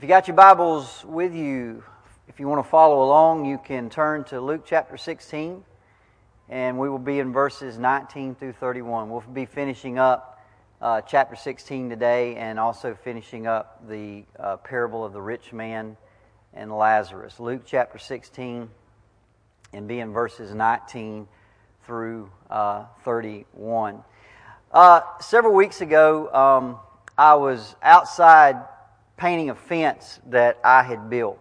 If you got your Bibles with you, if you want to follow along, you can turn to Luke chapter 16, and we will be in verses 19 through 31. We'll be finishing up uh, chapter 16 today and also finishing up the uh, parable of the rich man and Lazarus. Luke chapter 16 and be in verses 19 through uh, 31. Uh, several weeks ago, um, I was outside painting a fence that I had built.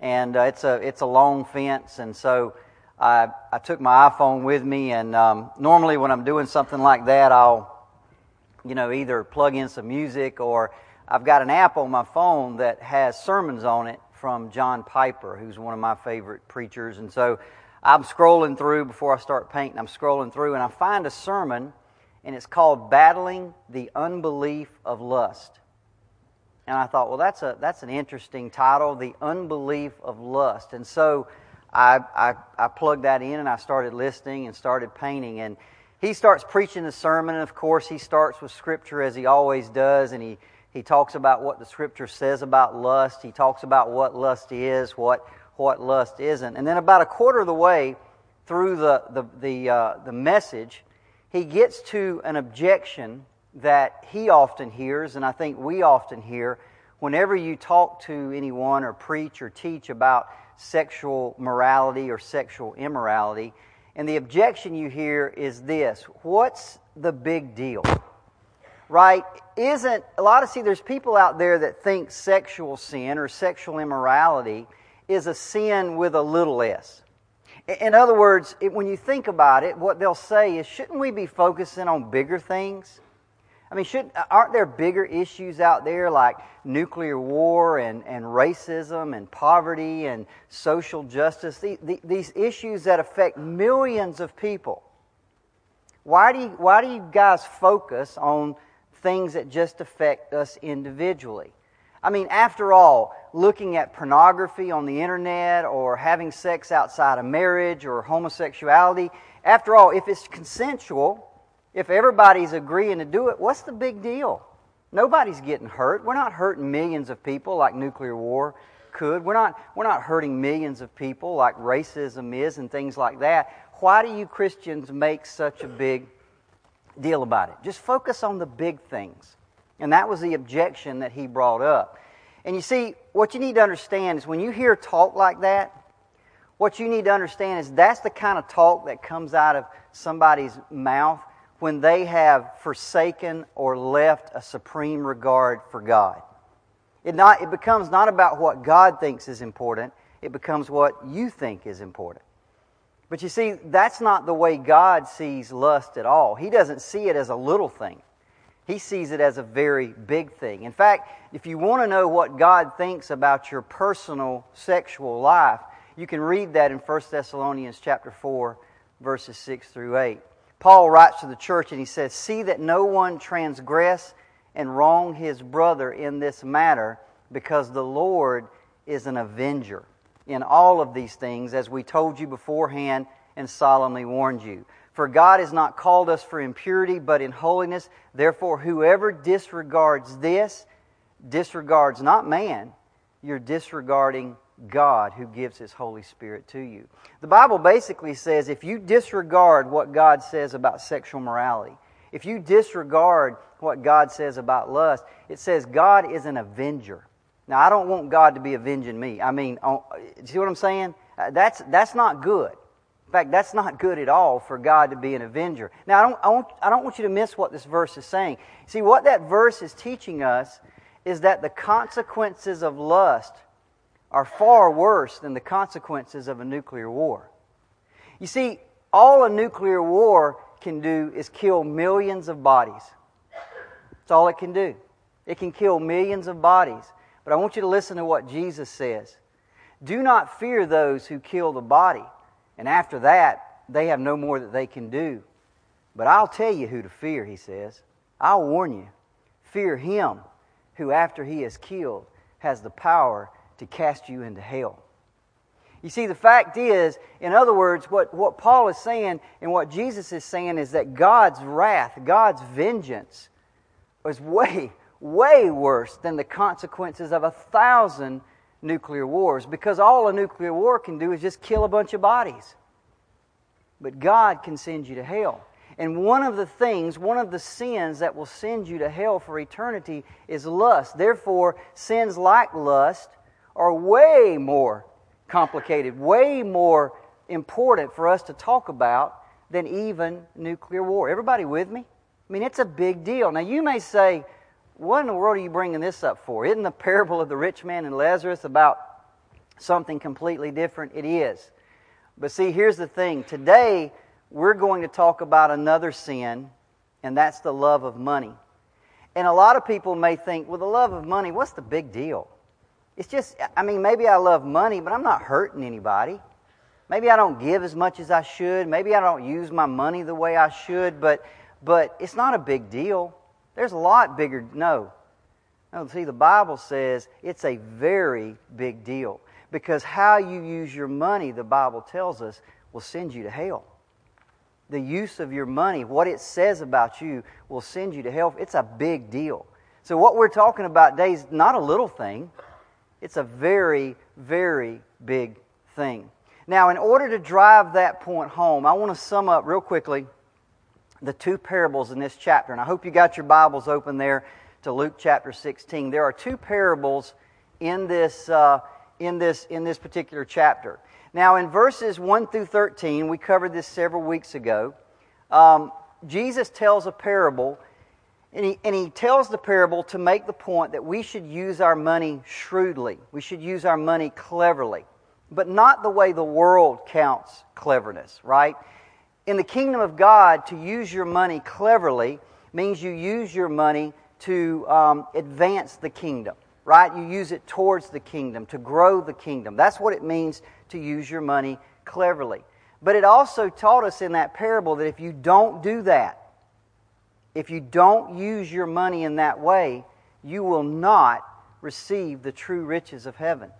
And uh, it's, a, it's a long fence, and so I, I took my iPhone with me, and um, normally when I'm doing something like that, I'll, you know, either plug in some music or I've got an app on my phone that has sermons on it from John Piper, who's one of my favorite preachers. And so I'm scrolling through before I start painting, I'm scrolling through, and I find a sermon, and it's called Battling the Unbelief of Lust. And I thought, well, that's, a, that's an interesting title, The Unbelief of Lust. And so I, I, I plugged that in and I started listening and started painting. And he starts preaching the sermon, and of course, he starts with Scripture as he always does, and he, he talks about what the Scripture says about lust. He talks about what lust is, what, what lust isn't. And then, about a quarter of the way through the, the, the, uh, the message, he gets to an objection that he often hears, and I think we often hear, whenever you talk to anyone or preach or teach about sexual morality or sexual immorality. And the objection you hear is this What's the big deal? Right? Isn't, a lot of, see, there's people out there that think sexual sin or sexual immorality is a sin with a little s. In other words, when you think about it, what they'll say is, shouldn't we be focusing on bigger things? I mean, should, uh, aren't there bigger issues out there like nuclear war and, and racism and poverty and social justice? The, the, these issues that affect millions of people. Why do, you, why do you guys focus on things that just affect us individually? I mean, after all, looking at pornography on the internet or having sex outside of marriage or homosexuality, after all, if it's consensual, if everybody's agreeing to do it, what's the big deal? Nobody's getting hurt. We're not hurting millions of people like nuclear war could. We're not, we're not hurting millions of people like racism is and things like that. Why do you Christians make such a big deal about it? Just focus on the big things. And that was the objection that he brought up. And you see, what you need to understand is when you hear talk like that, what you need to understand is that's the kind of talk that comes out of somebody's mouth when they have forsaken or left a supreme regard for God. It, not, it becomes not about what God thinks is important, it becomes what you think is important. But you see, that's not the way God sees lust at all. He doesn't see it as a little thing. He sees it as a very big thing. In fact, if you want to know what God thinks about your personal sexual life, you can read that in 1 Thessalonians chapter 4 verses 6 through 8. Paul writes to the church and he says, See that no one transgress and wrong his brother in this matter, because the Lord is an avenger in all of these things, as we told you beforehand and solemnly warned you. For God has not called us for impurity, but in holiness. Therefore, whoever disregards this disregards not man, you're disregarding God who gives His Holy Spirit to you. The Bible basically says if you disregard what God says about sexual morality, if you disregard what God says about lust, it says God is an avenger. Now, I don't want God to be avenging me. I mean, see what I'm saying? Uh, that's, that's not good. In fact, that's not good at all for God to be an avenger. Now, I don't, I, want, I don't want you to miss what this verse is saying. See, what that verse is teaching us is that the consequences of lust are far worse than the consequences of a nuclear war. You see, all a nuclear war can do is kill millions of bodies. That's all it can do. It can kill millions of bodies. But I want you to listen to what Jesus says. Do not fear those who kill the body, and after that, they have no more that they can do. But I'll tell you who to fear, he says. I'll warn you. Fear him who, after he is killed, has the power to cast you into hell. You see, the fact is, in other words, what, what Paul is saying and what Jesus is saying is that God's wrath, God's vengeance, was way, way worse than the consequences of a thousand nuclear wars because all a nuclear war can do is just kill a bunch of bodies. But God can send you to hell. And one of the things, one of the sins that will send you to hell for eternity is lust. Therefore, sins like lust are way more complicated, way more important for us to talk about than even nuclear war. Everybody with me? I mean, it's a big deal. Now, you may say, what in the world are you bringing this up for? Isn't the parable of the rich man and Lazarus about something completely different? It is. But see, here's the thing. Today, we're going to talk about another sin, and that's the love of money. And a lot of people may think, well, the love of money, what's the big deal? It's just, I mean, maybe I love money, but I'm not hurting anybody. Maybe I don't give as much as I should. Maybe I don't use my money the way I should, but, but it's not a big deal. There's a lot bigger. No. No, see, the Bible says it's a very big deal because how you use your money, the Bible tells us, will send you to hell. The use of your money, what it says about you, will send you to hell. It's a big deal. So, what we're talking about today is not a little thing, it's a very, very big thing. Now, in order to drive that point home, I want to sum up real quickly the two parables in this chapter. And I hope you got your Bibles open there to Luke chapter 16. There are two parables in this, uh, in this, in this particular chapter. Now, in verses 1 through 13, we covered this several weeks ago. Um, Jesus tells a parable, and he, and he tells the parable to make the point that we should use our money shrewdly. We should use our money cleverly, but not the way the world counts cleverness, right? In the kingdom of God, to use your money cleverly means you use your money to um, advance the kingdom, right? You use it towards the kingdom, to grow the kingdom. That's what it means to use your money cleverly. But it also taught us in that parable that if you don't do that, if you don't use your money in that way, you will not receive the true riches of heaven.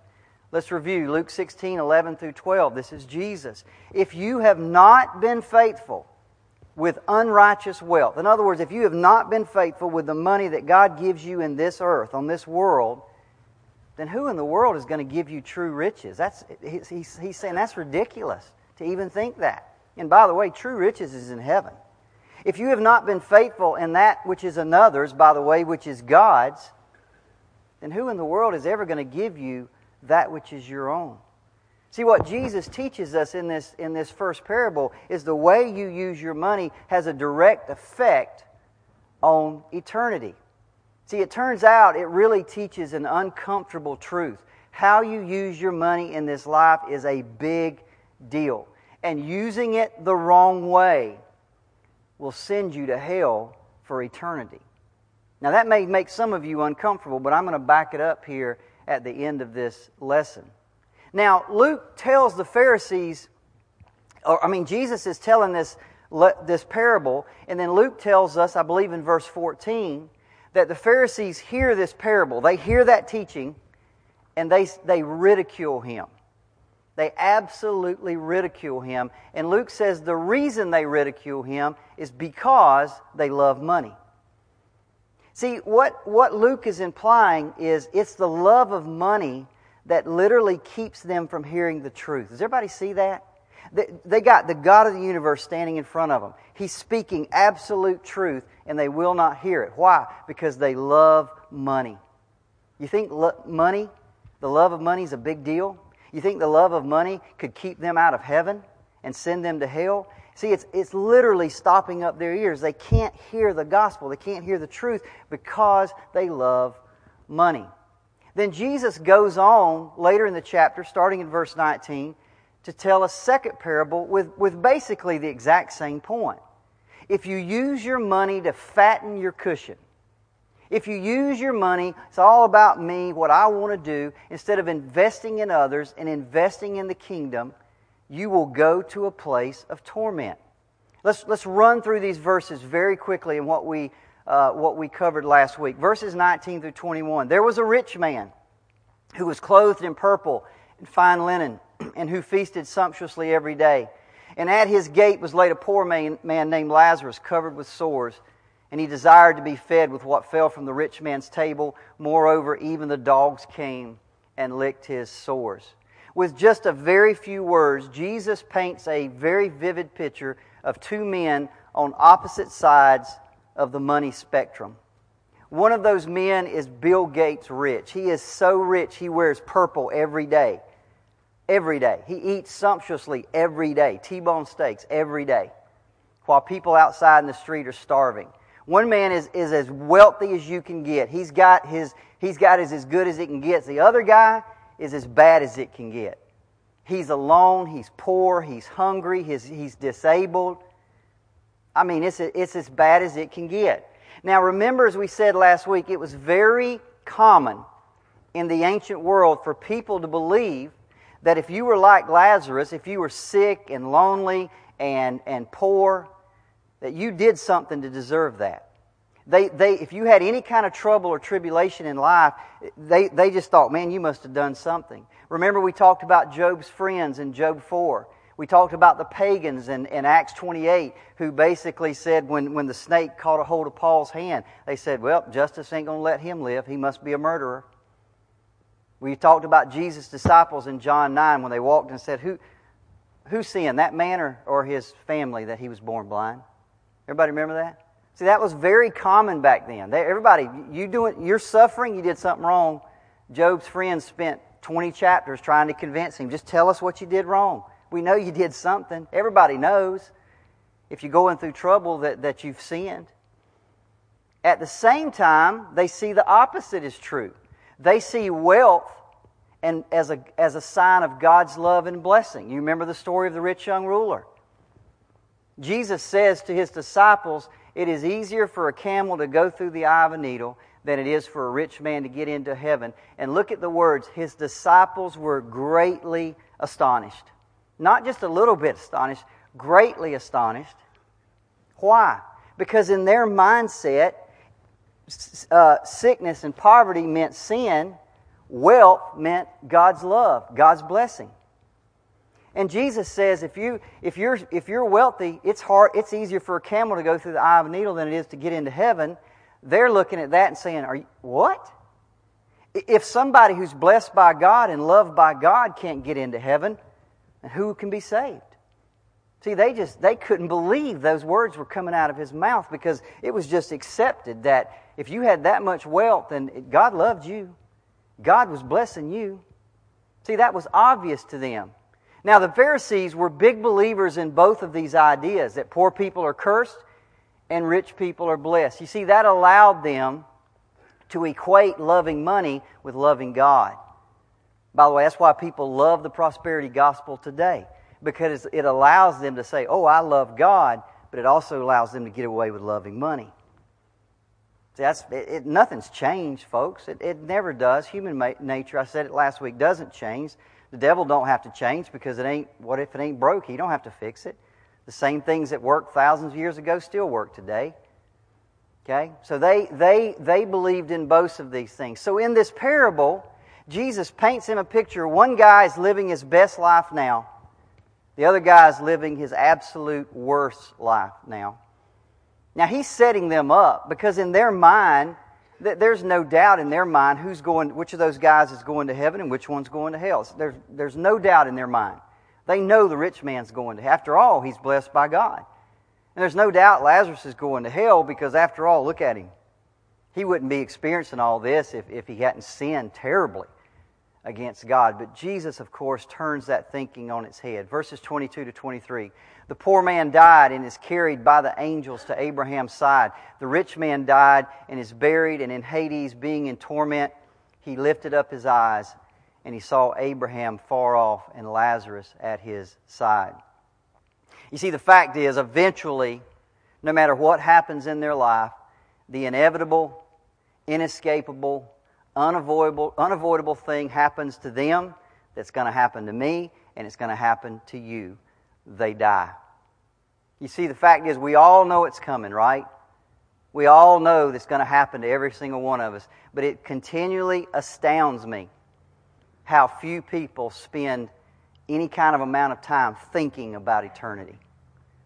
Let's review Luke 16, 11 through 12. This is Jesus. If you have not been faithful with unrighteous wealth, in other words, if you have not been faithful with the money that God gives you in this earth, on this world, then who in the world is going to give you true riches? That's, he's, he's saying that's ridiculous to even think that. And by the way, true riches is in heaven. If you have not been faithful in that which is another's, by the way, which is God's, then who in the world is ever going to give you that which is your own. See, what Jesus teaches us in this, in this first parable is the way you use your money has a direct effect on eternity. See, it turns out it really teaches an uncomfortable truth. How you use your money in this life is a big deal. And using it the wrong way will send you to hell for eternity. Now, that may make some of you uncomfortable, but I'm going to back it up here at the end of this lesson. Now, Luke tells the Pharisees, or I mean, Jesus is telling this, this parable, and then Luke tells us, I believe in verse 14, that the Pharisees hear this parable. They hear that teaching, and they, they ridicule him. They absolutely ridicule him. And Luke says the reason they ridicule him is because they love money. See, what, what Luke is implying is it's the love of money that literally keeps them from hearing the truth. Does everybody see that? They, got the God of the universe standing in front of them. He's speaking absolute truth, and they will not hear it. Why? Because they love money. You think lo- money, the love of money, is a big deal? You think the love of money could keep them out of heaven and send them to hell? See, it's, it's literally stopping up their ears. They can't hear the gospel, they can't hear the truth because they love money. Then Jesus goes on later in the chapter, starting in verse 19, to tell a second parable with, with basically the exact same point. If you use your money to fatten your cushion, if you use your money, it's all about me, what I want to do, instead of investing in others and investing in the kingdom, you will go to a place of torment. Let's, let's run through these verses very quickly and what we, uh, what we covered last week. Verses 19 through 21. There was a rich man who was clothed in purple and fine linen and who feasted sumptuously every day. And at his gate was laid a poor man, man named Lazarus, covered with sores and he desired to be fed with what fell from the rich man's table. Moreover, even the dogs came and licked his sores. With just a very few words, Jesus paints a very vivid picture of two men on opposite sides of the money spectrum. One of those men is Bill Gates rich. He is so rich, he wears purple every day. Every day. He eats sumptuously every day, T bone steaks every day, while people outside in the street are starving. One man is, is as wealthy as you can get. He's got his he's got his as good as it can get. The other guy is as bad as it can get. He's alone, he's poor, he's hungry, he's, he's disabled. I mean, it's, it's as bad as it can get. Now, remember, as we said last week, it was very common in the ancient world for people to believe that if you were like Lazarus, if you were sick and lonely and, and poor, that you did something to deserve that. They, they, if you had any kind of trouble or tribulation in life, they, they just thought, man, you must have done something. Remember, we talked about Job's friends in Job 4. We talked about the pagans in, in Acts 28 who basically said when, when the snake caught a hold of Paul's hand, they said, well, justice ain't going to let him live. He must be a murderer. We talked about Jesus' disciples in John 9 when they walked and said, Who, who sinned, that man or, or his family that he was born blind? Everybody remember that? See, that was very common back then. They, everybody, you doing, you're suffering, you did something wrong. Job's friends spent 20 chapters trying to convince him, just tell us what you did wrong. We know you did something. Everybody knows if you're going through trouble that, that you've sinned. At the same time, they see the opposite is true. They see wealth and as a, as a sign of God's love and blessing. You remember the story of the rich young ruler. Jesus says to his disciples, it is easier for a camel to go through the eye of a needle than it is for a rich man to get into heaven. And look at the words. His disciples were greatly astonished. Not just a little bit astonished, greatly astonished. Why? Because in their mindset, uh, sickness and poverty meant sin, wealth meant God's love, God's blessing. And Jesus says if you if you're if you're wealthy, it's hard it's easier for a camel to go through the eye of a needle than it is to get into heaven. They're looking at that and saying, "Are you what?" If somebody who's blessed by God and loved by God can't get into heaven, who can be saved? See, they just they couldn't believe those words were coming out of his mouth because it was just accepted that if you had that much wealth and God loved you, God was blessing you. See, that was obvious to them. Now, the Pharisees were big believers in both of these ideas that poor people are cursed and rich people are blessed. You see, that allowed them to equate loving money with loving God. By the way, that's why people love the prosperity gospel today, because it allows them to say, Oh, I love God, but it also allows them to get away with loving money. See, that's, it, it, nothing's changed, folks. It, it never does. Human ma- nature, I said it last week, doesn't change. The devil don't have to change because it ain't, what if it ain't broke? He don't have to fix it. The same things that worked thousands of years ago still work today. Okay? So they, they, they believed in both of these things. So in this parable, Jesus paints him a picture. One guy is living his best life now. The other guy is living his absolute worst life now. Now he's setting them up because in their mind, there's no doubt in their mind who's going, which of those guys is going to heaven and which one's going to hell. There's, there's no doubt in their mind. They know the rich man's going to. After all, he's blessed by God. And there's no doubt Lazarus is going to hell because, after all, look at him. He wouldn't be experiencing all this if, if he hadn't sinned terribly against God. But Jesus, of course, turns that thinking on its head. Verses 22 to 23. The poor man died and is carried by the angels to Abraham's side. The rich man died and is buried, and in Hades, being in torment, he lifted up his eyes and he saw Abraham far off and Lazarus at his side. You see, the fact is, eventually, no matter what happens in their life, the inevitable, inescapable, unavoidable, unavoidable thing happens to them that's going to happen to me and it's going to happen to you. They die. You see, the fact is, we all know it's coming, right? We all know that's going to happen to every single one of us. But it continually astounds me how few people spend any kind of amount of time thinking about eternity.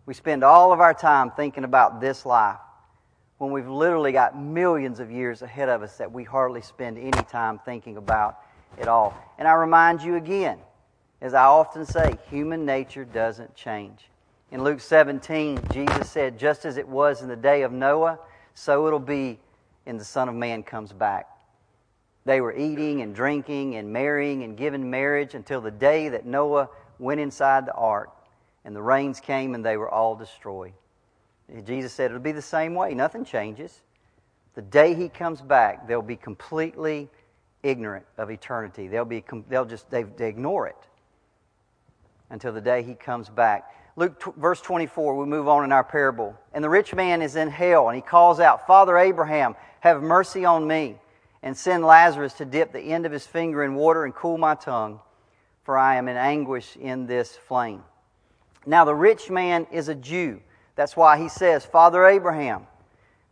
We spend all of our time thinking about this life. when we've literally got millions of years ahead of us that we hardly spend any time thinking about at all. And I remind you again, as I often say, human nature doesn't change. In Luke 17, Jesus said, Just as it was in the day of Noah, so it'll be in the Son of Man comes back. They were eating and drinking and marrying and giving marriage until the day that Noah went inside the ark and the rains came and they were all destroyed. Jesus said it'll be the same way. Nothing changes. The day he comes back, they'll be completely ignorant of eternity. They'll be they'll just they, they ignore it until the day he comes back. Luke t- verse 24, we move on in our parable. And the rich man is in hell, and he calls out, Father Abraham, have mercy on me, and send Lazarus to dip the end of his finger in water and cool my tongue, for I am in anguish in this flame. Now, the rich man is a Jew. That's why he says, Father Abraham.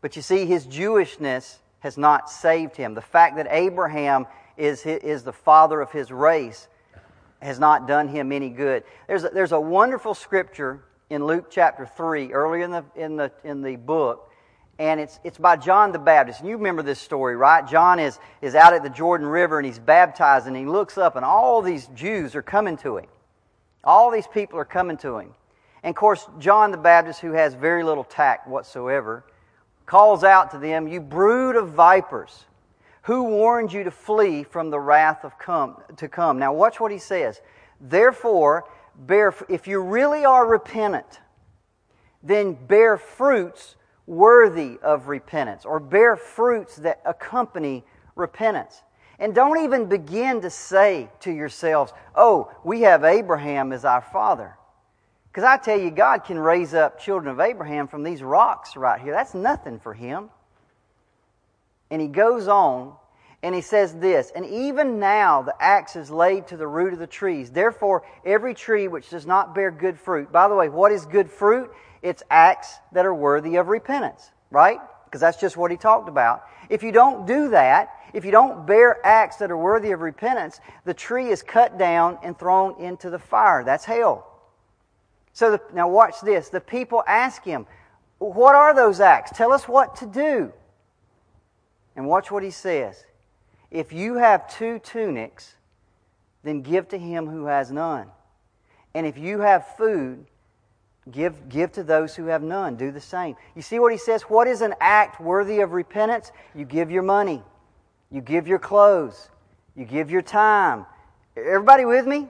But you see, his Jewishness has not saved him. The fact that Abraham is, is the father of his race has not done him any good. There's a, there's a wonderful scripture in Luke chapter 3, earlier in the, in the, in the book, and it's, it's by John the Baptist. And you remember this story, right? John is, is out at the Jordan River and he's baptized, and he looks up, and all these Jews are coming to him. All these people are coming to him. And of course, John the Baptist, who has very little tact whatsoever, calls out to them, You brood of vipers, who warned you to flee from the wrath of come, to come? Now, watch what he says. Therefore, bear, if you really are repentant, then bear fruits worthy of repentance, or bear fruits that accompany repentance. And don't even begin to say to yourselves, oh, we have Abraham as our father. Because I tell you, God can raise up children of Abraham from these rocks right here. That's nothing for him. And he goes on and he says this And even now the axe is laid to the root of the trees. Therefore, every tree which does not bear good fruit. By the way, what is good fruit? It's acts that are worthy of repentance, right? Because that's just what he talked about. If you don't do that, if you don't bear acts that are worthy of repentance, the tree is cut down and thrown into the fire. That's hell. So the, now watch this. The people ask him, What are those acts? Tell us what to do. And watch what he says. If you have two tunics, then give to him who has none. And if you have food, give, give to those who have none. Do the same. You see what he says? What is an act worthy of repentance? You give your money. You give your clothes. You give your time. Everybody with me?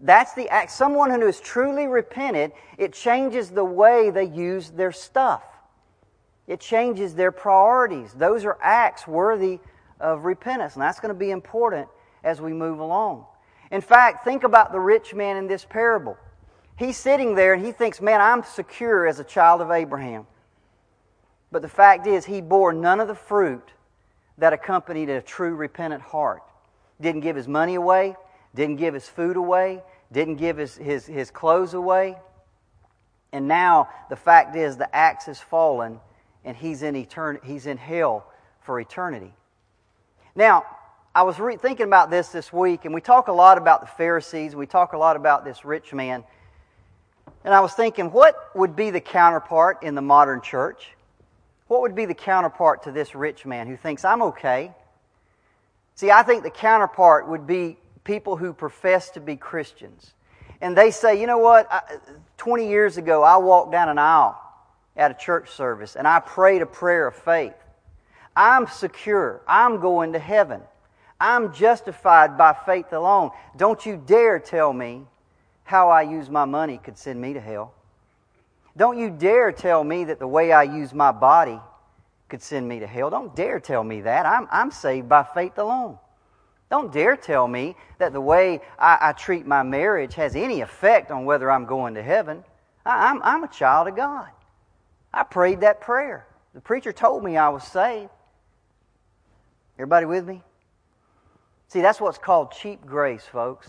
That's the act. Someone who has truly repented, it changes the way they use their stuff. It changes their priorities. Those are acts worthy of repentance. And that's going to be important as we move along. In fact, think about the rich man in this parable. He's sitting there and he thinks, man, I'm secure as a child of Abraham. But the fact is, he bore none of the fruit that accompanied a true repentant heart. Didn't give his money away, didn't give his food away, didn't give his, his, his clothes away. And now the fact is the axe has fallen and he's in, etern- he's in hell for eternity. Now, I was re- thinking about this this week, and we talk a lot about the Pharisees, we talk a lot about this rich man. And I was thinking, what would be the counterpart in the modern church? What would be the counterpart to this rich man who thinks, I'm okay? See, I think the counterpart would be people who profess to be Christians. And they say, you know what? I, 20 years ago, I walked down an aisle at a church service and I prayed a prayer of faith. I'm secure. I'm going to heaven. I'm justified by faith alone. Don't you dare tell me how I use my money could send me to hell. Don't you dare tell me that the way I use my body could send me to hell. Don't dare tell me that. I'm, I'm saved by faith alone. Don't dare tell me that the way I, I treat my marriage has any effect on whether I'm going to heaven. I, I'm, I'm a child of God. I prayed that prayer. The preacher told me I was saved. Everybody with me? See, that's what's called cheap grace, folks.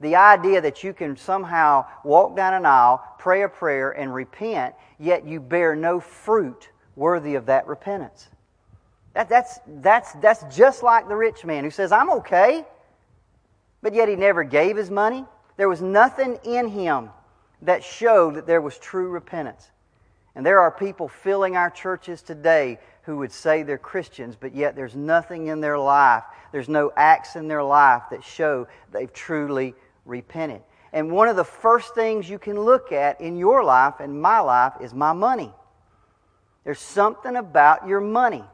The idea that you can somehow walk down an aisle, pray a prayer, and repent, yet you bear no fruit worthy of that repentance. That, that's, that's, that's just like the rich man who says, I'm okay, but yet he never gave his money. There was nothing in him that showed that there was true repentance. And there are people filling our churches today who would say they're Christians, but yet there's nothing in their life, there's no acts in their life that show they've truly repented. And one of the first things you can look at in your life and my life is my money. There's something about your money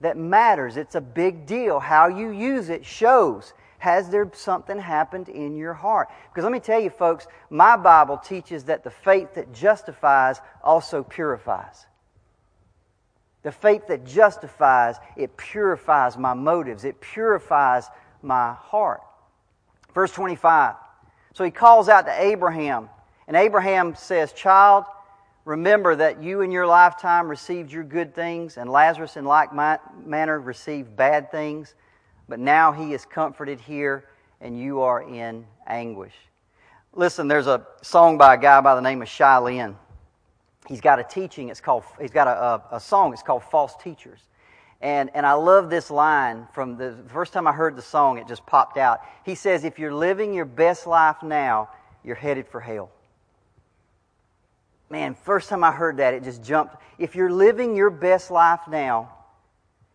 that matters. It's a big deal. How you use it shows. Has there something happened in your heart? Because let me tell you, folks, my Bible teaches that the faith that justifies also purifies. The faith that justifies, it purifies my motives, it purifies my heart. Verse 25. So he calls out to Abraham, and Abraham says, Child, remember that you in your lifetime received your good things, and Lazarus in like manner received bad things, but now he is comforted here, and you are in anguish. Listen, there's a song by a guy by the name of Shai Linne he's got a teaching. It's called, he's got a, a, song. It's called False Teachers. And, and I love this line from the first time I heard the song, it just popped out. He says, If you're living your best life now, you're headed for hell. Man, first time I heard that, it just jumped. If you're living your best life now,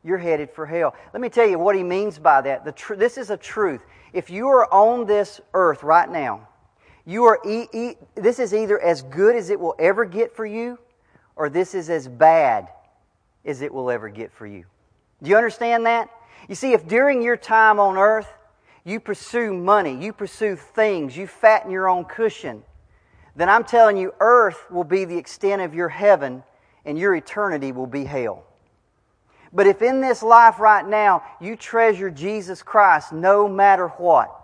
you're headed for hell. Let me tell you what he means by that. Tr- this is a truth. If you are on this earth right now, you are e- e- this is either as good as it will ever get for you, or this is as bad as it will ever get for you. Do you understand that? You see, if during your time on earth you pursue money, you pursue things, you fatten your own cushion, then I'm telling you, earth will be the extent of your heaven and your eternity will be hell. But if in this life right now you treasure Jesus Christ no matter what,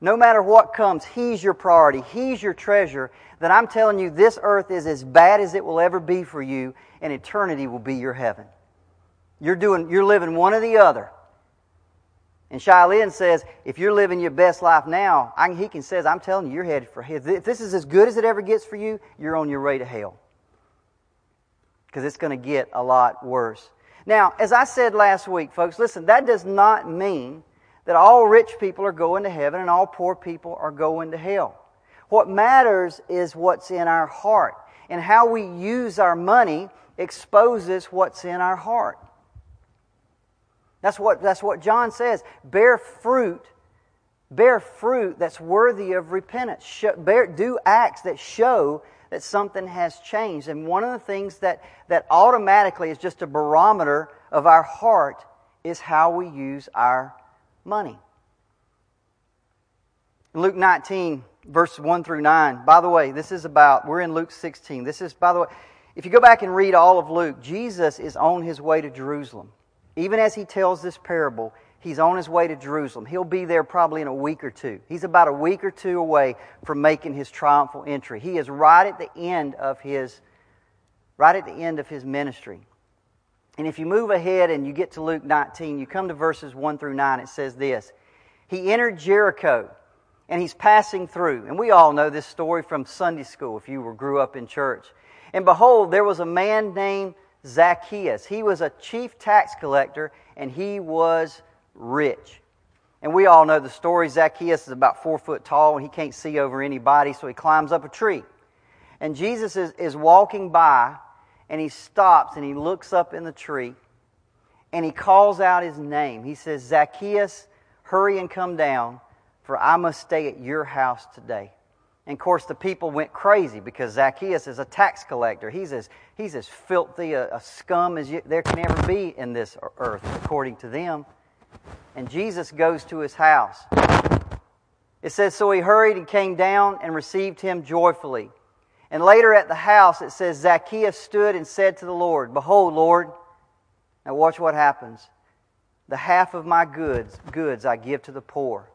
no matter what comes, He's your priority, He's your treasure, then I'm telling you this earth is as bad as it will ever be for you, and eternity will be your heaven. You're, doing, you're living one or the other. And Shai says, if you're living your best life now, I, he can says, I'm telling you, you're headed for hell. If this is as good as it ever gets for you, you're on your way to hell. Because it's going to get a lot worse. Now, as I said last week, folks, listen, that does not mean that all rich people are going to heaven and all poor people are going to hell. What matters is what's in our heart. And how we use our money exposes what's in our heart. That's what, that's what John says. Bear fruit. Bear fruit that's worthy of repentance. Bear, do acts that show that something has changed. And one of the things that, that automatically is just a barometer of our heart is how we use our money. Luke 19, verse 1 through 9, by the way, this is about, we're in Luke 16. This is, by the way, if you go back and read all of Luke, Jesus is on his way to Jerusalem. Even as he tells this parable, he's on his way to Jerusalem. He'll be there probably in a week or two. He's about a week or two away from making his triumphal entry. He is right at the end of his right at the end of his ministry. And if you move ahead and you get to Luke 19, you come to verses 1 through 9, it says this He entered Jericho and he's passing through. And we all know this story from Sunday school if you were, grew up in church. And behold, there was a man named Zacchaeus. He was a chief tax collector and he was rich. And we all know the story. Zacchaeus is about four foot tall and he can't see over anybody, so he climbs up a tree. And Jesus is, is walking by and he stops and he looks up in the tree and he calls out his name. He says, Zacchaeus, hurry and come down, for I must stay at your house today. And of course, the people went crazy because Zacchaeus is a tax collector. He's as, he's as filthy a, a scum as you, there can ever be in this earth, according to them. And Jesus goes to his house. It says, So he hurried and came down and received him joyfully. And later at the house, it says, Zacchaeus stood and said to the Lord, Behold, Lord, now watch what happens. The half of my goods, goods I give to the poor.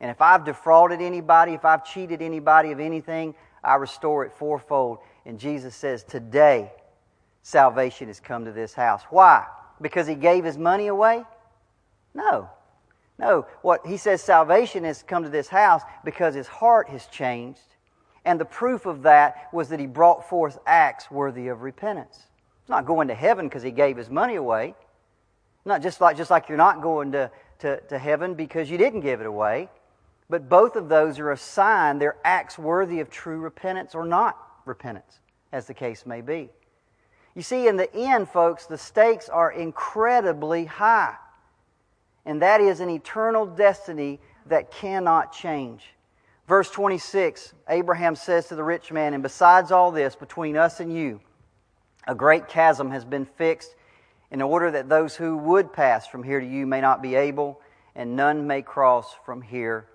And if I've defrauded anybody, if I've cheated anybody of anything, I restore it fourfold. And Jesus says, Today, salvation has come to this house. Why? Because he gave his money away? No. No. What he says salvation has come to this house because his heart has changed and the proof of that was that he brought forth acts worthy of repentance. He's not going to heaven because he gave his money away. Not just like, just like you're not going to, to, to heaven because you didn't give it away. But both of those are a sign they're acts worthy of true repentance or not repentance, as the case may be. You see, in the end, folks, the stakes are incredibly high. And that is an eternal destiny that cannot change. Verse 26, Abraham says to the rich man, And besides all this, between us and you, a great chasm has been fixed in order that those who would pass from here to you may not be able, and none may cross from here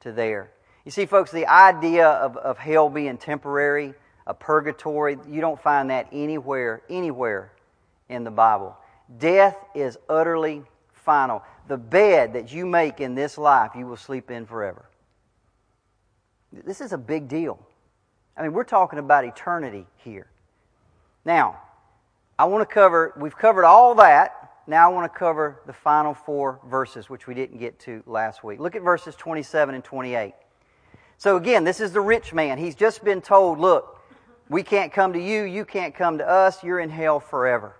to there. You see, folks, the idea of, of hell being temporary, a purgatory, you don't find that anywhere, anywhere in the Bible. Death is utterly final. The bed that you make in this life, you will sleep in forever. This is a big deal. I mean, we're talking about eternity here. Now, I want to cover, we've covered all that. Now I want to cover the final four verses, which we didn't get to last week. Look at verses 27 and 28. So again, this is the rich man. He's just been told, look, we can't come to you, you can't come to us, you're in hell forever.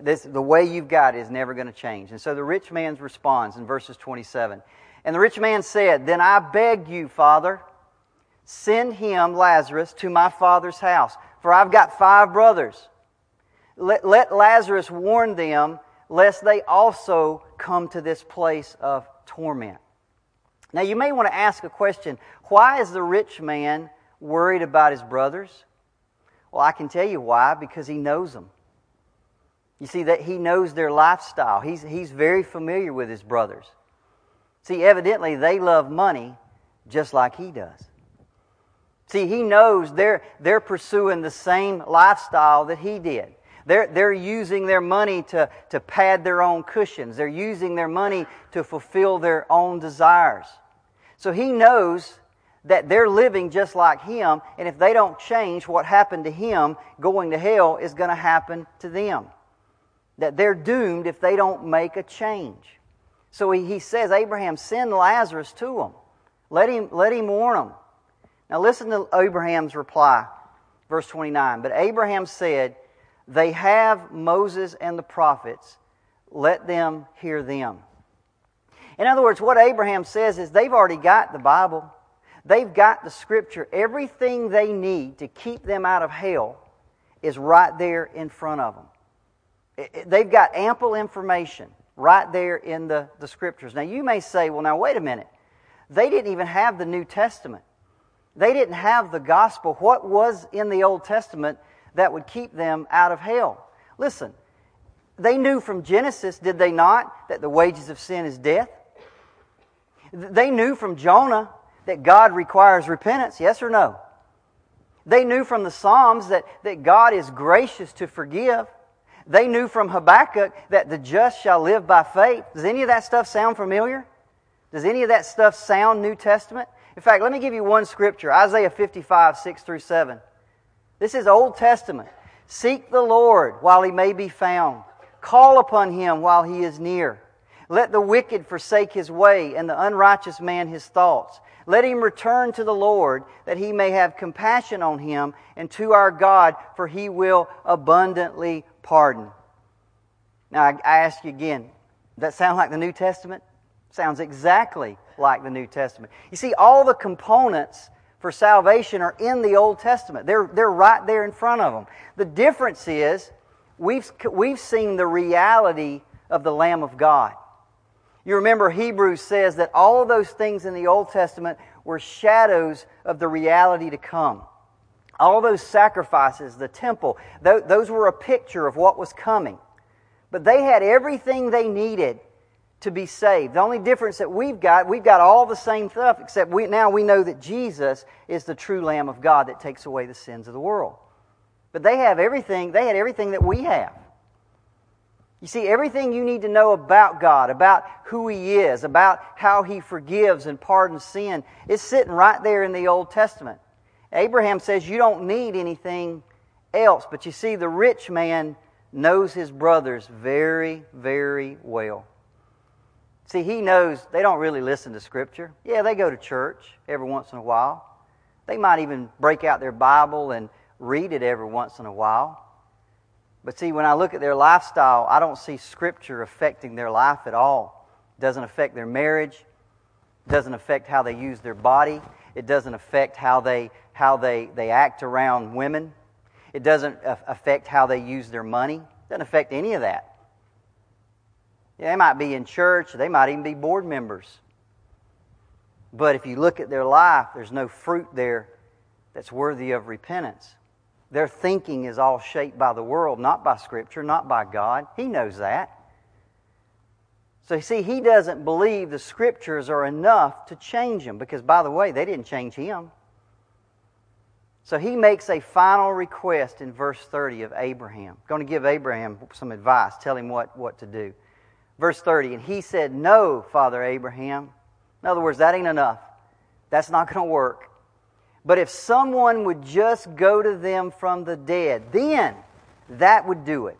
This, the way you've got is never going to change. And so the rich man responds in verses 27. And the rich man said, Then I beg you, Father, send him, Lazarus, to my father's house, for I've got five brothers. Let, let Lazarus warn them, lest they also come to this place of torment. Now, you may want to ask a question why is the rich man worried about his brothers? Well, I can tell you why because he knows them. You see, that he knows their lifestyle, he's, he's very familiar with his brothers. See, evidently, they love money just like he does. See, he knows they're, they're pursuing the same lifestyle that he did. They're, they're using their money to, to pad their own cushions. They're using their money to fulfill their own desires. So he knows that they're living just like him, and if they don't change, what happened to him going to hell is going to happen to them. That they're doomed if they don't make a change. So he, he says, Abraham, send Lazarus to them. Let him, let him warn them. Now listen to Abraham's reply, verse 29. But Abraham said, they have Moses and the prophets. Let them hear them. In other words, what Abraham says is they've already got the Bible. They've got the Scripture. Everything they need to keep them out of hell is right there in front of them. They've got ample information right there in the, the Scriptures. Now, you may say, well, now, wait a minute. They didn't even have the New Testament, they didn't have the gospel. What was in the Old Testament that would keep them out of hell. Listen, they knew from Genesis, did they not, that the wages of sin is death? They knew from Jonah that God requires repentance, yes or no? They knew from the Psalms that, that God is gracious to forgive. They knew from Habakkuk that the just shall live by faith. Does any of that stuff sound familiar? Does any of that stuff sound New Testament? In fact, let me give you one scripture Isaiah 55, 6 through 7. This is Old Testament. Seek the Lord while he may be found. Call upon him while he is near. Let the wicked forsake his way and the unrighteous man his thoughts. Let him return to the Lord that he may have compassion on him and to our God, for he will abundantly pardon. Now, I, ask you again, does that sound like the New Testament? Sounds exactly like the New Testament. You see, all the components for salvation are in the Old Testament. They're, they're right there in front of them. The difference is we've, we've seen the reality of the Lamb of God. You remember Hebrews says that all of those things in the Old Testament were shadows of the reality to come. All those sacrifices, the temple, those were a picture of what was coming. But they had everything they needed to be saved. The only difference that we've got, we've got all the same stuff, except we, now we know that Jesus is the true Lamb of God that takes away the sins of the world. But they have everything, they had everything that we have. You see, everything you need to know about God, about who He is, about how He forgives and pardons sin, is sitting right there in the Old Testament. Abraham says you don't need anything else. But you see, the rich man knows his brothers very, very well. See, he knows they don't really listen to Scripture. Yeah, they go to church every once in a while. They might even break out their Bible and read it every once in a while. But see, when I look at their lifestyle, I don't see Scripture affecting their life at all. It doesn't affect their marriage. It doesn't affect how they use their body. It doesn't affect how they, how they, they act around women. It doesn't affect how they use their money. It doesn't affect any of that. They might be in church, they might even be board members. But if you look at their life, there's no fruit there that's worthy of repentance. Their thinking is all shaped by the world, not by Scripture, not by God. He knows that. So, you see, he doesn't believe the Scriptures are enough to change him because, by the way, they didn't change him. So he makes a final request in verse 30 of Abraham. Going to give Abraham some advice, tell him what, what to do. Verse 30, and he said, No, Father Abraham. In other words, that ain't enough. That's not going to work. But if someone would just go to them from the dead, then that would do it.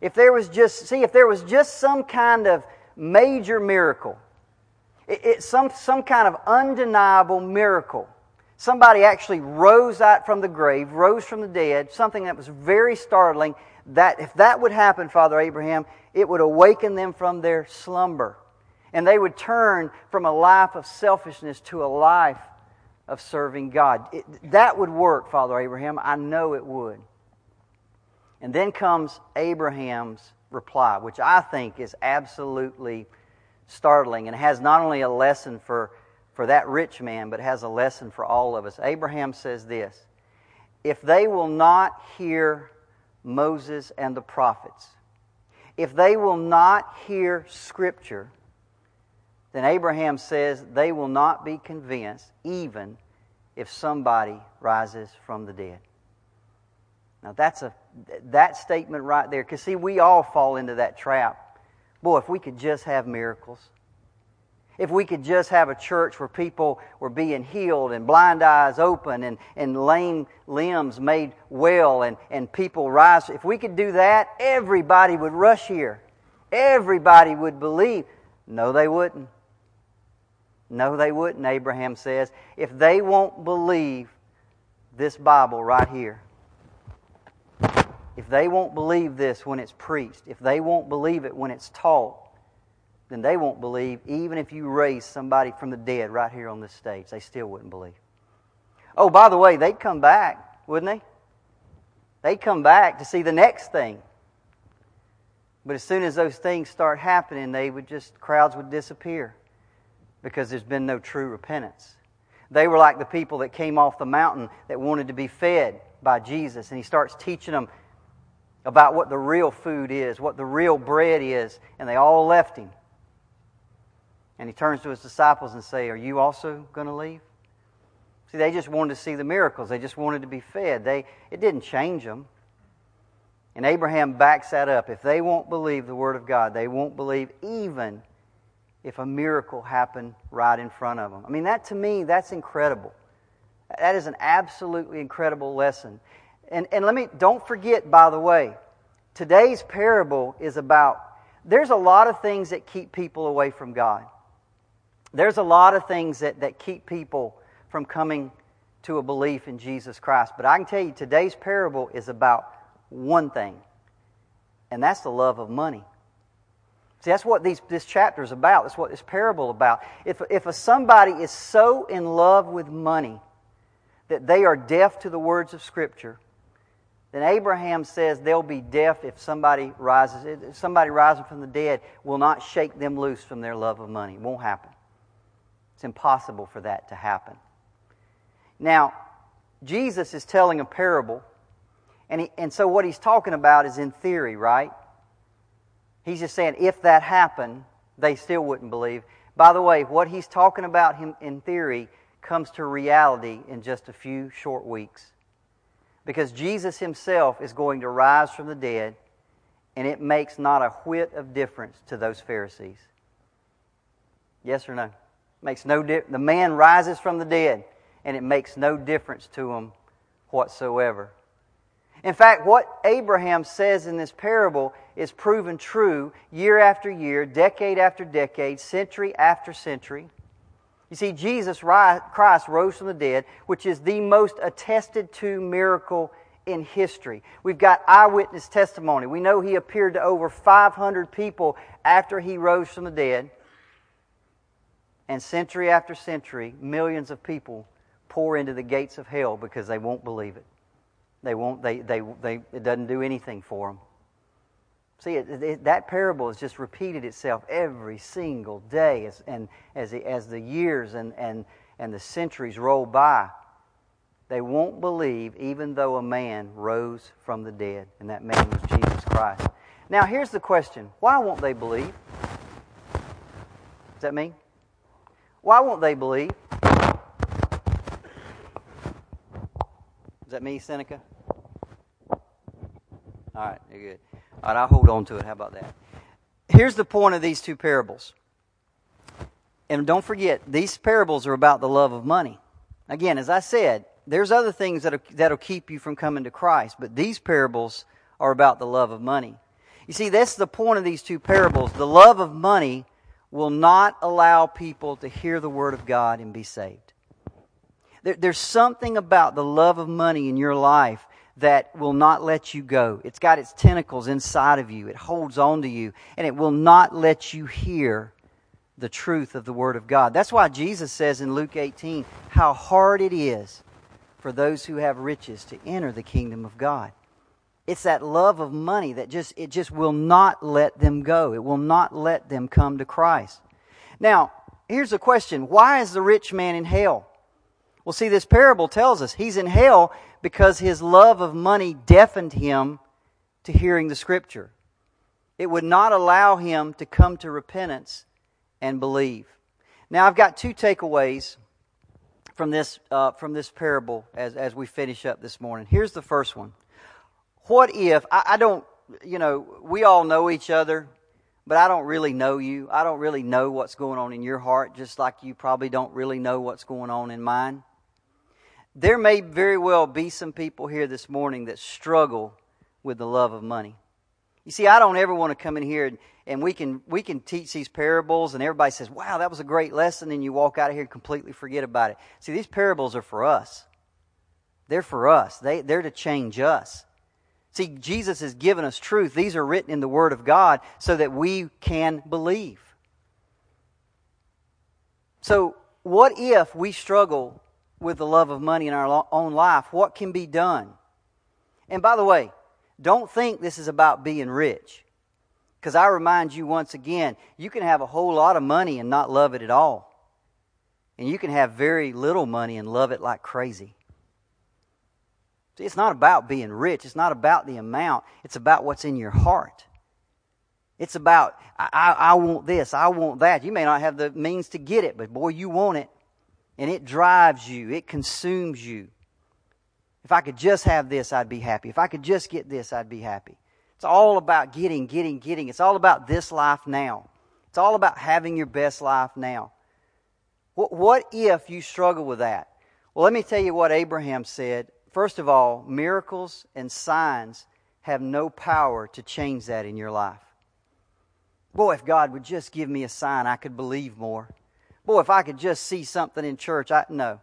If there was just, see, if there was just some kind of major miracle, it, it, some, some kind of undeniable miracle, somebody actually rose out from the grave, rose from the dead, something that was very startling, that if that would happen, Father Abraham, it would awaken them from their slumber. And they would turn from a life of selfishness to a life of serving God. It, that would work, Father Abraham. I know it would. And then comes Abraham's reply, which I think is absolutely startling and has not only a lesson for, for that rich man, but has a lesson for all of us. Abraham says this If they will not hear Moses and the prophets, if they will not hear Scripture, then Abraham says they will not be convinced even if somebody rises from the dead. Now that's a that statement right there cuz see we all fall into that trap. Boy, if we could just have miracles. If we could just have a church where people were being healed and blind eyes open and, and lame limbs made well and, and people rise. If we could do that, everybody would rush here. Everybody would believe. No, they wouldn't. No, they wouldn't, Abraham says, if they won't believe this Bible right here. If they won't believe this when it's preached, if they won't believe it when it's taught, then they won't believe even if you raise somebody from the dead right here on this stage. They still wouldn't believe. Oh, by the way, they'd come back, wouldn't they? They'd come back to see the next thing. But as soon as those things start happening, they would just, crowds would disappear because there's been no true repentance. They were like the people that came off the mountain that wanted to be fed by Jesus, and he starts teaching them about what the real food is, what the real bread is, and they all left him. And he turns to his disciples and say, "Are you also going to leave?" See, they just wanted to see the miracles. They just wanted to be fed. They it didn't change them. And Abraham backs that up. If they won't believe the word of God, they won't believe even if a miracle happened right in front of them. I mean, that to me, that's incredible. That is an absolutely incredible lesson. And, and let me, don't forget, by the way, today's parable is about, there's a lot of things that keep people away from God. There's a lot of things that, that keep people from coming to a belief in Jesus Christ. But I can tell you, today's parable is about one thing, and that's the love of money. See, that's what these, this chapter is about. That's what this parable about. If, if a somebody is so in love with money that they are deaf to the words of Scripture, then Abraham says they'll be deaf if somebody rises. If somebody rising from the dead will not shake them loose from their love of money. It won't happen. It's impossible for that to happen. Now, Jesus is telling a parable, and, he, and so what he's talking about is in theory, right? He's just saying if that happened, they still wouldn't believe. By the way, what he's talking about him in theory comes to reality in just a few short weeks. Because Jesus himself is going to rise from the dead, and it makes not a whit of difference to those Pharisees. Yes or no? Makes no di- the man rises from the dead, and it makes no difference to them whatsoever. In fact, what Abraham says in this parable is proven true year after year, decade after decade, century after century. You see, Jesus Christ rose from the dead, which is the most attested to miracle in history. We've got eyewitness testimony. We know he appeared to over 500 people after he rose from the dead. And century after century, millions of people pour into the gates of hell because they won't believe it. They won't. They they they. It doesn't do anything for them. See, it, it, that parable has just repeated itself every single day, as, and as the, as the years and, and and the centuries roll by. They won't believe, even though a man rose from the dead, and that man was Jesus Christ. Now, here's the question: Why won't they believe? Does that mean? Why won't they believe? Is that me, Seneca? All right, you're good. All right, I'll hold on to it. How about that? Here's the point of these two parables. And don't forget, these parables are about the love of money. Again, as I said, there's other things that that'll keep you from coming to Christ, but these parables are about the love of money. You see, that's the point of these two parables. The love of money will not allow people to hear the Word of God and be saved. There, there's something about the love of money in your life that will not let you go. It's got its tentacles inside of you, it holds on to you, and it will not let you hear the truth of the Word of God. That's why Jesus says in Luke 18 how hard it is for those who have riches to enter the kingdom of God. It's that love of money that just it just will not let them go. It will not let them come to Christ. Now, here's a question. Why is the rich man in hell? Well, see, this parable tells us he's in hell because his love of money deafened him to hearing the scripture. It would not allow him to come to repentance and believe. Now, I've got two takeaways from this, uh, from this parable as, as we finish up this morning. Here's the first one. What if, I, I don't, you know, we all know each other, but I don't really know you. I don't really know what's going on in your heart, just like you probably don't really know what's going on in mine. There may very well be some people here this morning that struggle with the love of money. You see, I don't ever want to come in here and, and, we can we can teach these parables and everybody says, "Wow, that was a great lesson," and you walk out of here and completely forget about it. See, these parables are for us. They're for us. They they're to change us. See, Jesus has given us truth. These are written in the Word of God so that we can believe. So, what if we struggle with the love of money in our own life, what can be done? And by the way, don't think this is about being rich. Because I remind you once again, you can have a whole lot of money and not love it at all. And you can have very little money and love it like crazy. See, it's not about being rich. It's not about the amount. It's about what's in your heart. It's about, I, I, I want this, I want that. You may not have the means to get it, but boy, you want it and it drives you, it consumes you. If I could just have this, I'd be happy. If I could just get this, I'd be happy. It's all about getting, getting, getting. It's all about this life now. It's all about having your best life now. What, what if you struggle with that? Well, let me tell you what Abraham said. First of all, miracles and signs have no power to change that in your life. Boy, if God would just give me a sign, I could believe more. Boy, if I could just see something in church, I no.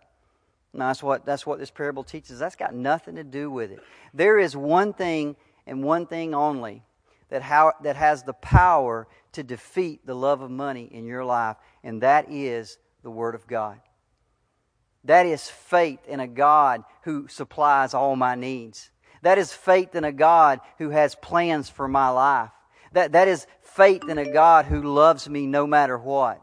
No, that's what that's what this parable teaches. That's got nothing to do with it. There is one thing and one thing only that how that has the power to defeat the love of money in your life, and that is the Word of God. That is faith in a God who supplies all my needs. That is faith in a God who has plans for my life. That, that is faith in a God who loves me no matter what.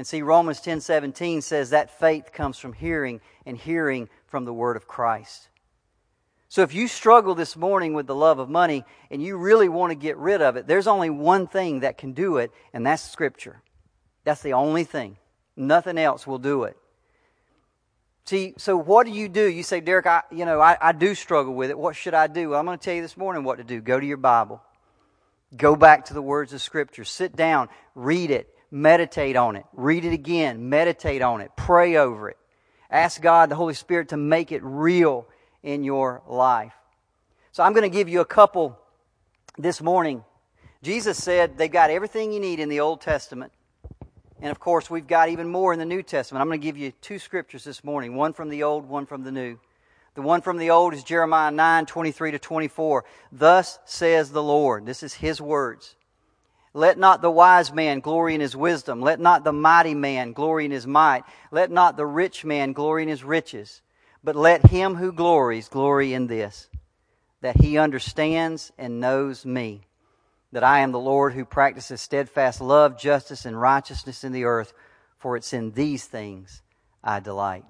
And see, Romans 10 17 says that faith comes from hearing, and hearing from the Word of Christ. So if you struggle this morning with the love of money and you really want to get rid of it, there's only one thing that can do it, and that's Scripture. That's the only thing. Nothing else will do it. See, so what do you do? You say, Derricke, I, you know, I, I do struggle with it. What should I do? Well, I'm going to tell you this morning what to do. Go to your Bible. Go back to the words of Scripture. Sit down, read it, meditate on it, read it again, meditate on it, pray over it. Ask God, the Holy Spirit, to make it real in your life. So I'm going to give you a couple this morning. Jesus said they've got everything you need in the Old Testament. And of course, we've got even more in the New Testament. I'm going to give you two scriptures this morning one from the Old, one from the New. The one from the Old is Jeremiah 9 23 to 24. Thus says the Lord. This is His words. Let not the wise man glory in his wisdom. Let not the mighty man glory in his might. Let not the rich man glory in his riches. But let him who glories glory in this, that he understands and knows me, that I am the Lord who practices steadfast love, justice, and righteousness in the earth, for it's in these things I delight.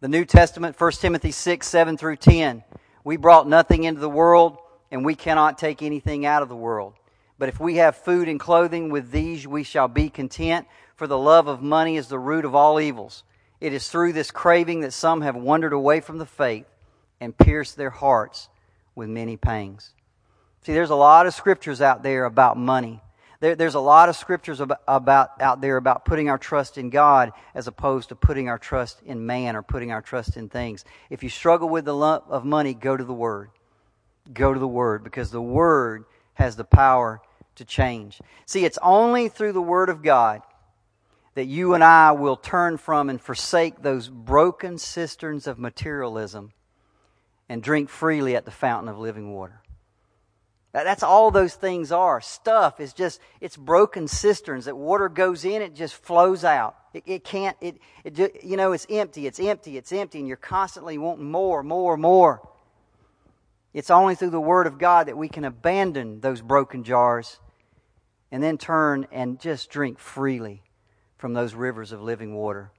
The New Testament, 1 Timothy 6, 7 through 10. We brought nothing into the world, and we cannot take anything out of the world. But if we have food and clothing, with these we shall be content, for the love of money is the root of all evils. It is through this craving that some have wandered away from the faith and pierced their hearts with many pangs. See, there's a lot of scriptures out there about money. There, there's a lot of scriptures about, about out there about putting our trust in God as opposed to putting our trust in man or putting our trust in things. If you struggle with the love of money, go to the Word. Go to the Word because the Word has the power to change. See, it's only through the Word of God that you and I will turn from and forsake those broken cisterns of materialism and drink freely at the fountain of living water. That's all those things are. Stuff is just, it's broken cisterns that water goes in, it just flows out. It, it can't, it, it you know, it's empty, it's empty, it's empty, and you're constantly wanting more, more, more. It's only through the Word of God that we can abandon those broken jars and then turn and just drink freely from those rivers of living water.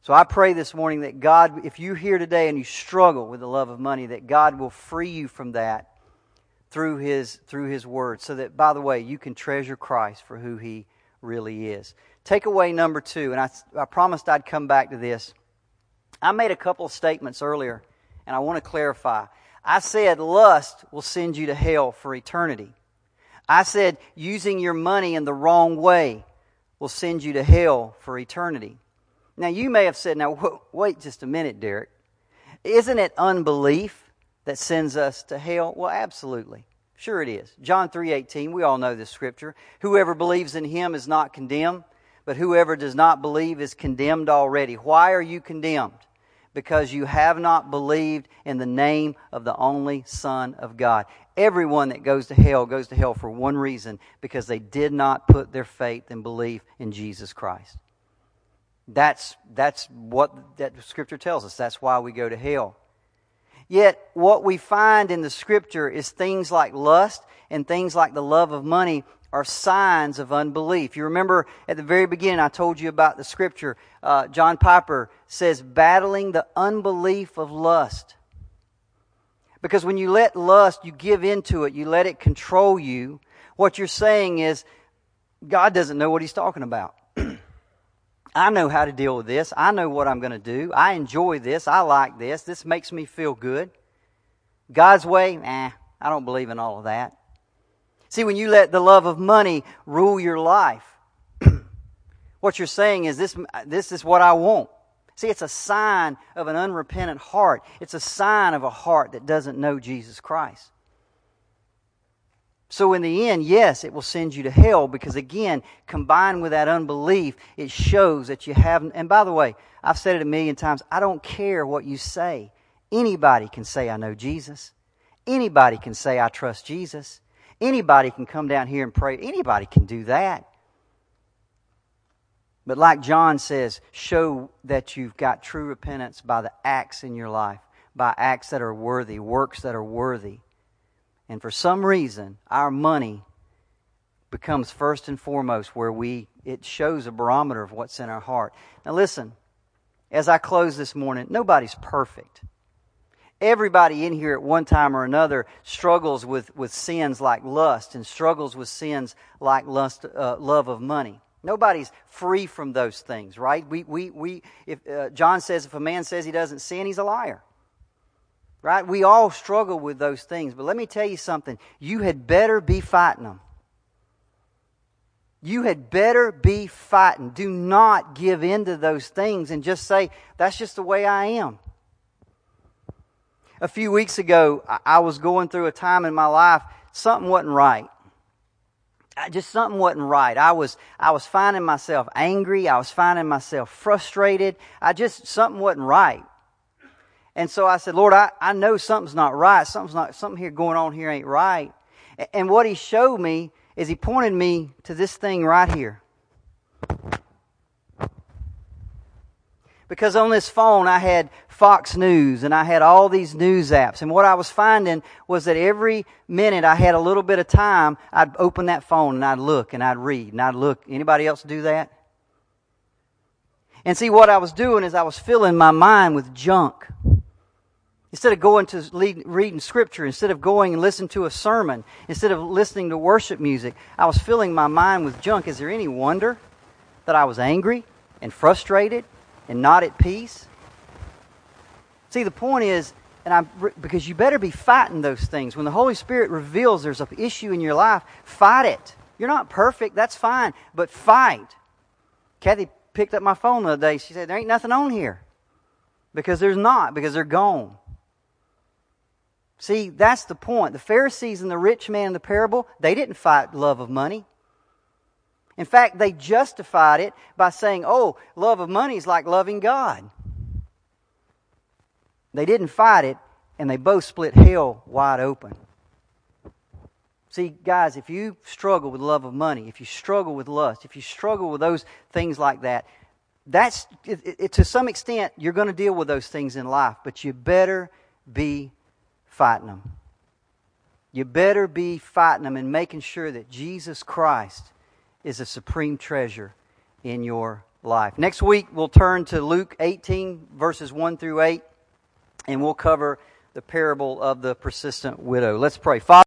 So I pray this morning that God, if you're here today and you struggle with the love of money, that God will free you from that through His through His Word, so that by the way you can treasure Christ for who He really is. Takeaway number two, and I, I promised I'd come back to this. I made a couple of statements earlier, and I want to clarify. I said lust will send you to hell for eternity. I said using your money in the wrong way will send you to hell for eternity. Now, you may have said, now, wait just a minute, Derricke. Isn't it unbelief that sends us to hell? Well, absolutely. Sure it is. John 3:18, we all know this scripture. Whoever believes in him is not condemned, but whoever does not believe is condemned already. Why are you condemned? Because you have not believed in the name of the only Son of God. Everyone that goes to hell goes to hell for one reason because they did not put their faith and belief in Jesus Christ. That's, that's what that scripture tells us. That's why we go to hell. Yet, what we find in the scripture is things like lust and things like the love of money are signs of unbelief. You remember at the very beginning, I told you about the scripture. Uh, John Piper says, battling the unbelief of lust. Because when you let lust, you give into it, you let it control you, what you're saying is, God doesn't know what He's talking about. I know how to deal with this. I know what I'm going to do. I enjoy this. I like this. This makes me feel good. God's way, eh, I don't believe in all of that. See, when you let the love of money rule your life, what you're saying is this, this is what I want. See, it's a sign of an unrepentant heart. It's a sign of a heart that doesn't know Jesus Christ. So, in the end, yes, it will send you to hell because, again, combined with that unbelief, it shows that you haven't. And by the way, I've said it a million times I don't care what you say. Anybody can say, I know Jesus. Anybody can say, I trust Jesus. Anybody can come down here and pray. Anybody can do that. But like John says, show that you've got true repentance by the acts in your life, by acts that are worthy, works that are worthy. And for some reason, our money becomes first and foremost where we it shows a barometer of what's in our heart. Now listen, as I close this morning, nobody's perfect. Everybody in here at one time or another struggles with, with sins like lust and struggles with sins like lust, uh, love of money. Nobody's free from those things, right? We, we, we, if, uh, John says if a man says he doesn't sin, he's a liar. Right? We all struggle with those things. But let me tell you something. You had better be fighting them. You had better be fighting. Do not give in to those things and just say, that's just the way I am. A few weeks ago, I was going through a time in my life, something wasn't right just something wasn't right. I was, I was finding myself angry. I was finding myself frustrated. I just, something wasn't right. And so I said, Lord, I, I know something's not right. Something's not, something here going on here ain't right. And what he showed me is he pointed me to this thing right here. Because on this phone I had Fox News and I had all these news apps. And what I was finding was that every minute I had a little bit of time, I'd open that phone and I'd look and I'd read and I'd look. Anybody else do that? And see, what I was doing is I was filling my mind with junk. Instead of going to lead, reading scripture, instead of going and listening to a sermon, instead of listening to worship music, I was filling my mind with junk. Is there any wonder that I was angry and frustrated and not at peace? See, the point is, and I'm because you better be fighting those things. When the Holy Spirit reveals there's an issue in your life, fight it. You're not perfect, that's fine, but fight. Kathy picked up my phone the other day. She said, There ain't nothing on here. Because there's not, because they're gone. See, that's the point. The Pharisees and the rich man in the parable, they didn't fight love of money. In fact, they justified it by saying, oh, love of money is like loving God. They didn't fight it, and they both split hell wide open. See, guys, if you struggle with love of money, if you struggle with lust, if you struggle with those things like that, that's it, it, to some extent you're going to deal with those things in life, but you better be fighting them. You better be fighting them and making sure that Jesus Christ is a supreme treasure in your life. Next week, we'll turn to Luke 18, verses 1 through 8, and we'll cover the parable of the persistent widow. Let's pray. Father,